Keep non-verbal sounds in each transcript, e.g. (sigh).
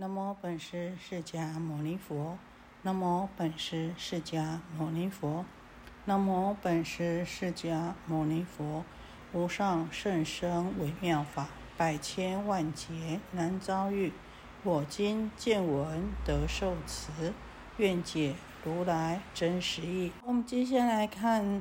南无本师释迦牟尼佛。南无本师释迦牟尼佛。南无本师释迦牟尼佛。无上甚深微妙法，百千万劫难遭遇。我今见闻得受持，愿解如来真实义。我们接下来看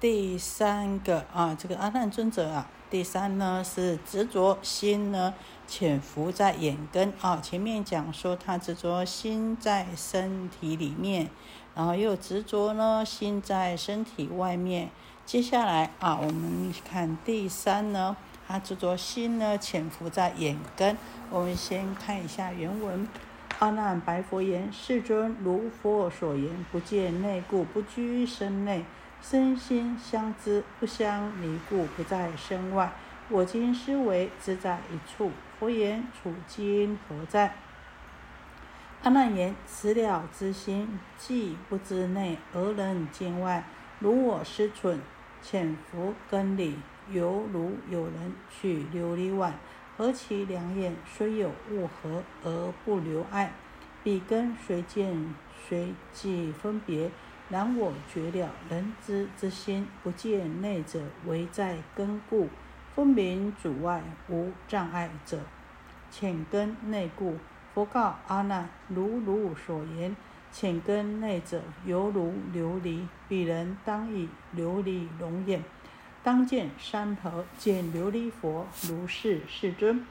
第三个啊，这个阿难尊者啊。第三呢是执着心呢潜伏在眼根啊，前面讲说他执着心在身体里面，然后又执着呢心在身体外面。接下来啊，我们看第三呢，他执着心呢潜伏在眼根。我们先看一下原文：阿难白佛言：世尊，如佛所言，不见内故，不居身内。身心相知，不相离故，不在身外。我今思维，只在一处。佛言：处今何在？阿难言：此了之心，既不知内，而能见外。如我思忖，潜伏根里，犹如有人取琉璃碗，何其两眼，虽有物合，而不留爱。彼根随见，随即分别。然我觉了人之之心，不见内者，唯在根故，分明主外，无障碍者，浅根内故。佛告阿难：如汝所言，浅根内者，犹如琉璃。彼人当以琉璃容眼，当见山河，见琉璃佛，如是世尊。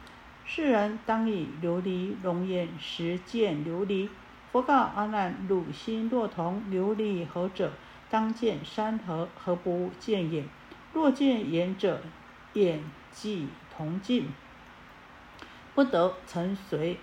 世人当以琉璃容眼，实见琉璃。佛告阿难：汝心若同琉璃何者？当见山河，何不见也？若见眼者，眼即同镜，不得成随。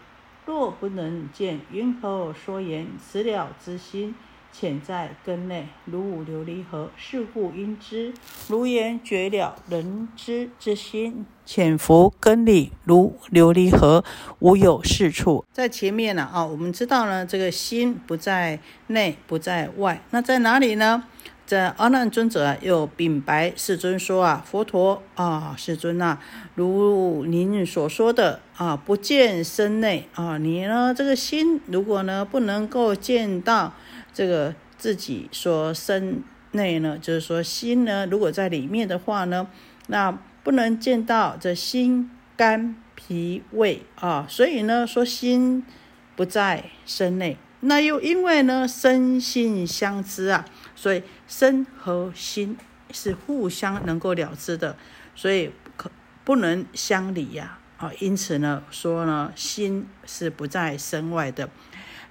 若不能见，云何说言？此了之心。潜在根内，如五琉璃河，是故应知。如言绝了人之之心，潜伏根里，如琉璃河，无有是处。在前面呢啊，我们知道呢，这个心不在内，不在外，那在哪里呢？在阿难尊者又禀白世尊说啊，佛陀啊，世尊呐，如您所说的啊，不见身内啊，你呢这个心如果呢不能够见到。这个自己说身内呢，就是说心呢，如果在里面的话呢，那不能见到这心肝脾胃啊，所以呢说心不在身内，那又因为呢身心相知啊，所以身和心是互相能够了知的，所以可不能相离呀啊，因此呢说呢心是不在身外的。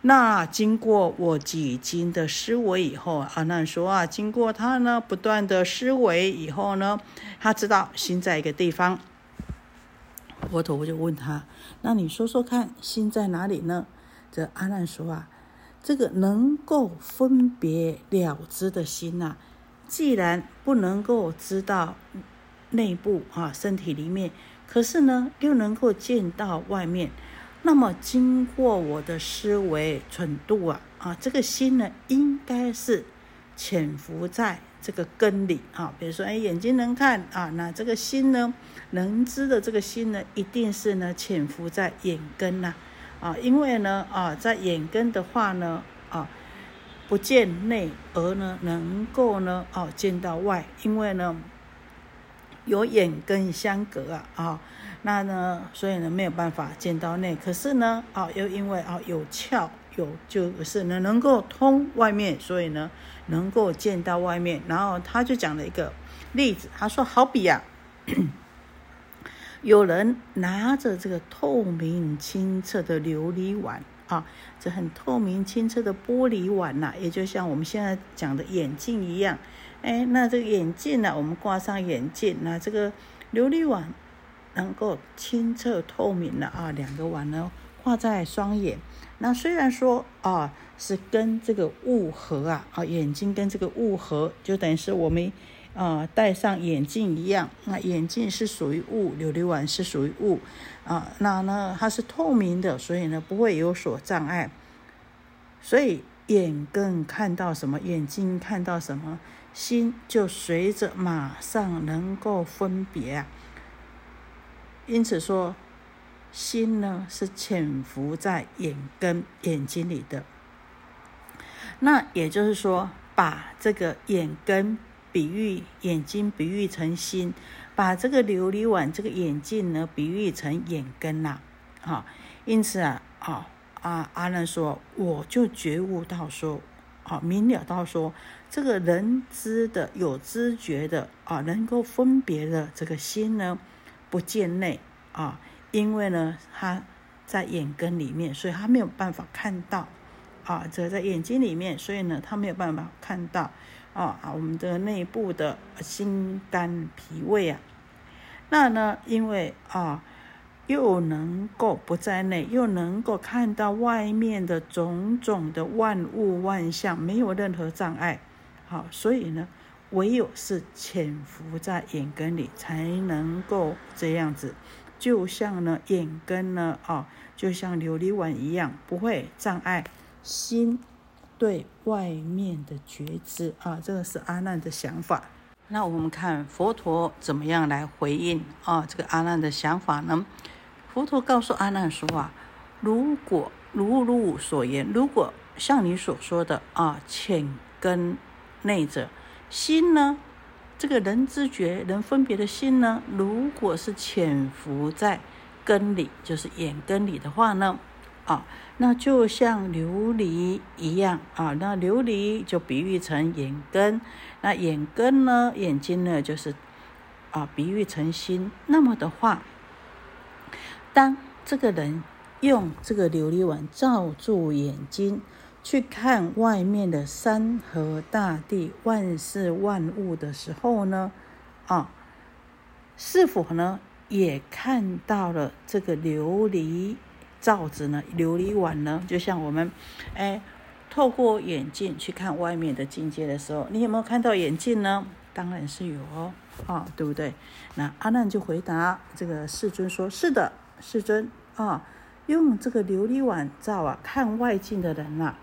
那经过我几经的思维以后，阿难说啊，经过他呢不断的思维以后呢，他知道心在一个地方。佛陀就问他，那你说说看，心在哪里呢？这阿难说啊，这个能够分别了知的心呐，既然不能够知道内部啊身体里面，可是呢又能够见到外面。那么，经过我的思维蠢度啊啊，这个心呢，应该是潜伏在这个根里啊。比如说，哎，眼睛能看啊，那这个心呢，能知的这个心呢，一定是呢潜伏在眼根呐啊。因为呢啊，在眼根的话呢啊，不见内而呢能够呢哦见到外，因为呢有眼根相隔啊啊。那呢，所以呢没有办法见到内，可是呢，啊，又因为啊有窍，有就是呢能够通外面，所以呢能够见到外面。然后他就讲了一个例子，他说好比呀，(clears throat) 有人拿着这个透明清澈的琉璃碗啊，这很透明清澈的玻璃碗呐，也就像我们现在讲的眼镜一样。哎，那这个眼镜呢，我们挂上眼镜，那这个琉璃碗。能够清澈透明的啊，两个碗呢挂在双眼。那虽然说啊是跟这个物合啊，啊眼睛跟这个物合，就等于是我们啊戴上眼镜一样。那眼镜是属于物，琉璃碗是属于物啊。那呢它是透明的，所以呢不会有所障碍。所以眼更看到什么，眼睛看到什么，心就随着马上能够分别。因此说，心呢是潜伏在眼根眼睛里的。那也就是说，把这个眼根比喻眼睛，比喻成心；把这个琉璃碗这个眼镜呢，比喻成眼根呐。啊，因此啊，啊啊阿难说，我就觉悟到说，啊明了到说，这个人知的有知觉的啊，能够分别的这个心呢，不见内啊，因为呢，他在眼根里面，所以他没有办法看到。啊，这在眼睛里面，所以呢，他没有办法看到啊啊，我们的内部的心肝脾胃啊，那呢，因为啊，又能够不在内，又能够看到外面的种种的万物万象，没有任何障碍，好，所以呢，唯有是潜伏在眼根里，才能够这样子，就像呢眼根呢啊，就像琉璃碗一样，不会障碍。心对外面的觉知啊，这个是阿难的想法。那我们看佛陀怎么样来回应啊？这个阿难的想法呢？佛陀告诉阿难说啊，如果如如所言，如果像你所说的啊，浅根内者心呢，这个人知觉、人分别的心呢，如果是潜伏在根里，就是眼根里的话呢？啊，那就像琉璃一样啊，那琉璃就比喻成眼根，那眼根呢，眼睛呢，就是啊，比喻成心。那么的话，当这个人用这个琉璃碗罩住眼睛，去看外面的山河大地、万事万物的时候呢，啊，是否呢也看到了这个琉璃？罩子呢？琉璃碗呢？就像我们，哎，透过眼镜去看外面的境界的时候，你有没有看到眼镜呢？当然是有哦，啊，对不对？那阿难就回答这个世尊说：“是的，世尊啊，用这个琉璃碗罩啊，看外境的人呐，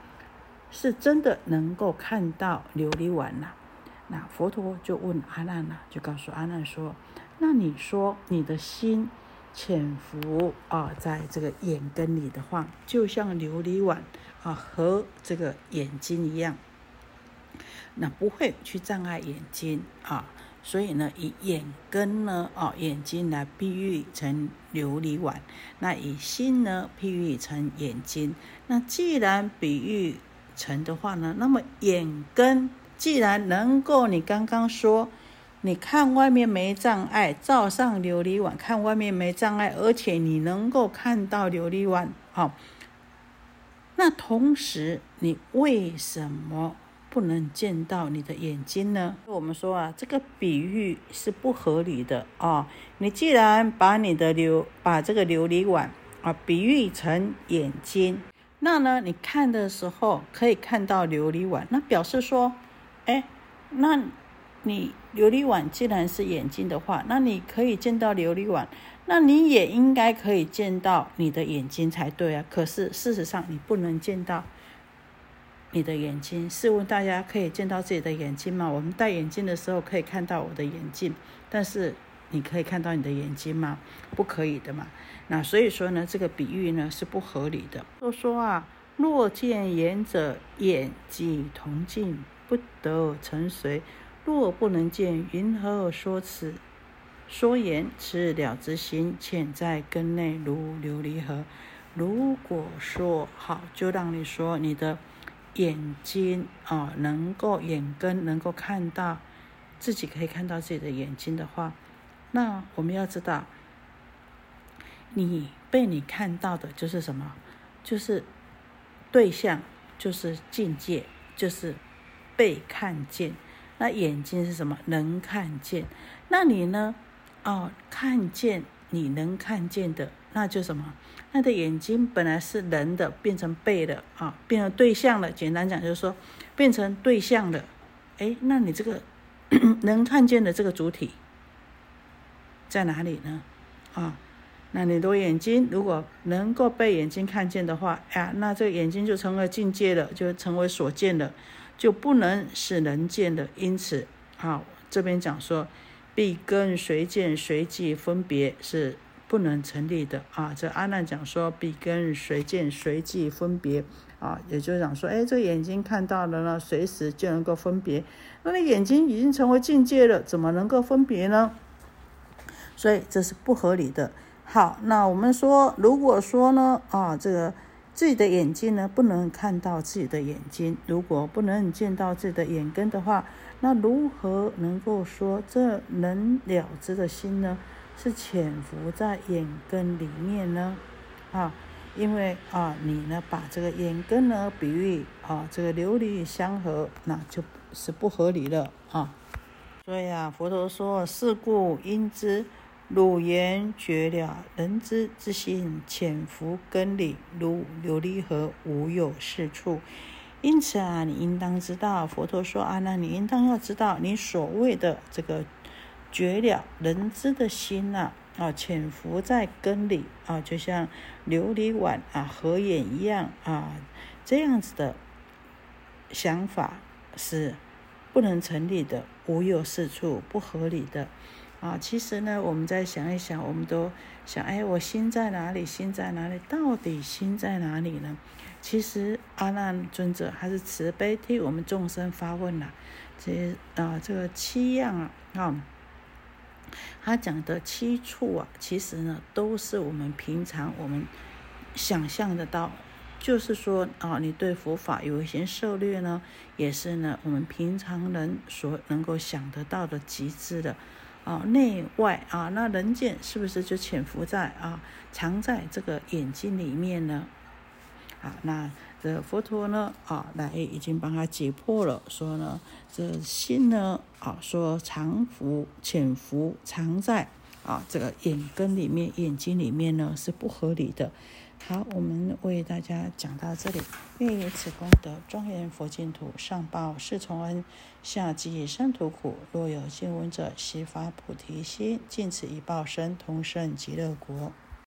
是真的能够看到琉璃碗呐。”那佛陀就问阿难呐，就告诉阿难说：“那你说你的心？”潜伏啊，在这个眼根里的话，就像琉璃碗啊和这个眼睛一样，那不会去障碍眼睛啊。所以呢，以眼根呢啊眼睛来比喻成琉璃碗，那以心呢比喻成眼睛。那既然比喻成的话呢，那么眼根既然能够，你刚刚说。你看外面没障碍，照上琉璃碗看外面没障碍，而且你能够看到琉璃碗，好。那同时，你为什么不能见到你的眼睛呢？我们说啊，这个比喻是不合理的啊。你既然把你的琉把这个琉璃碗啊比喻成眼睛，那呢，你看的时候可以看到琉璃碗，那表示说，哎，那。你琉璃碗既然是眼睛的话，那你可以见到琉璃碗，那你也应该可以见到你的眼睛才对啊。可是事实上你不能见到你的眼睛。试问大家可以见到自己的眼睛吗？我们戴眼镜的时候可以看到我的眼镜，但是你可以看到你的眼睛吗？不可以的嘛。那所以说呢，这个比喻呢是不合理的。都说啊，若见眼者，眼即同镜，不得成随。若不能见，云何说此？说言此了之心，潜在根内如琉璃河。如果说好，就让你说你的眼睛啊，能够眼根能够看到自己可以看到自己的眼睛的话，那我们要知道，你被你看到的就是什么？就是对象，就是境界，就是被看见。那眼睛是什么？能看见。那你呢？哦，看见你能看见的，那就什么？那的眼睛本来是人的，变成背的啊，变成对象了。简单讲就是说，变成对象了。哎，那你这个 (coughs) 能看见的这个主体在哪里呢？啊，那你的眼睛如果能够被眼睛看见的话，呀，那这个眼睛就成了境界了，就成为所见了。就不能是人见的，因此，好这边讲说，必跟随见随即分别是不能成立的啊。这阿难讲说，必根随见随即分别啊，也就是讲说，哎，这眼睛看到了呢，随时就能够分别。那你眼睛已经成为境界了，怎么能够分别呢？所以这是不合理的。好，那我们说，如果说呢，啊，这个自己的眼睛呢不能看到自己的眼睛，如果不能见到自己的眼根的话，那如何能够说这能了知的心呢？是潜伏在眼根里面呢？啊，因为啊，你呢把这个眼根呢比喻啊，这个琉璃相合，那就是不合理了啊。所以啊，佛陀说：“是故应知。”汝言绝了，人之之心潜伏根里，如琉璃河，无有是处。因此啊，你应当知道，佛陀说啊，那你应当要知道，你所谓的这个绝了人之的心呐，啊，潜伏在根里啊，就像琉璃碗啊、合眼一样啊，这样子的想法是不能成立的，无有是处，不合理的。啊，其实呢，我们再想一想，我们都想，哎，我心在哪里？心在哪里？到底心在哪里呢？其实阿难尊者还是慈悲替我们众生发问了，这啊，这个七样啊，啊，他讲的七处啊，其实呢，都是我们平常我们想象得到，就是说啊，你对佛法有一些涉略呢，也是呢，我们平常人所能够想得到的极致的。啊，内外啊，那人见是不是就潜伏在啊，藏在这个眼睛里面呢？啊，那这佛陀呢啊，来已经帮他解破了，说呢，这心呢啊，说藏伏、潜伏、藏在啊这个眼根里面、眼睛里面呢是不合理的。好，我们为大家讲到这里。愿以此功德，庄严佛净土，上报四重恩，下济三途苦。若有见闻者，悉发菩提心，尽此一报身，同生极乐国。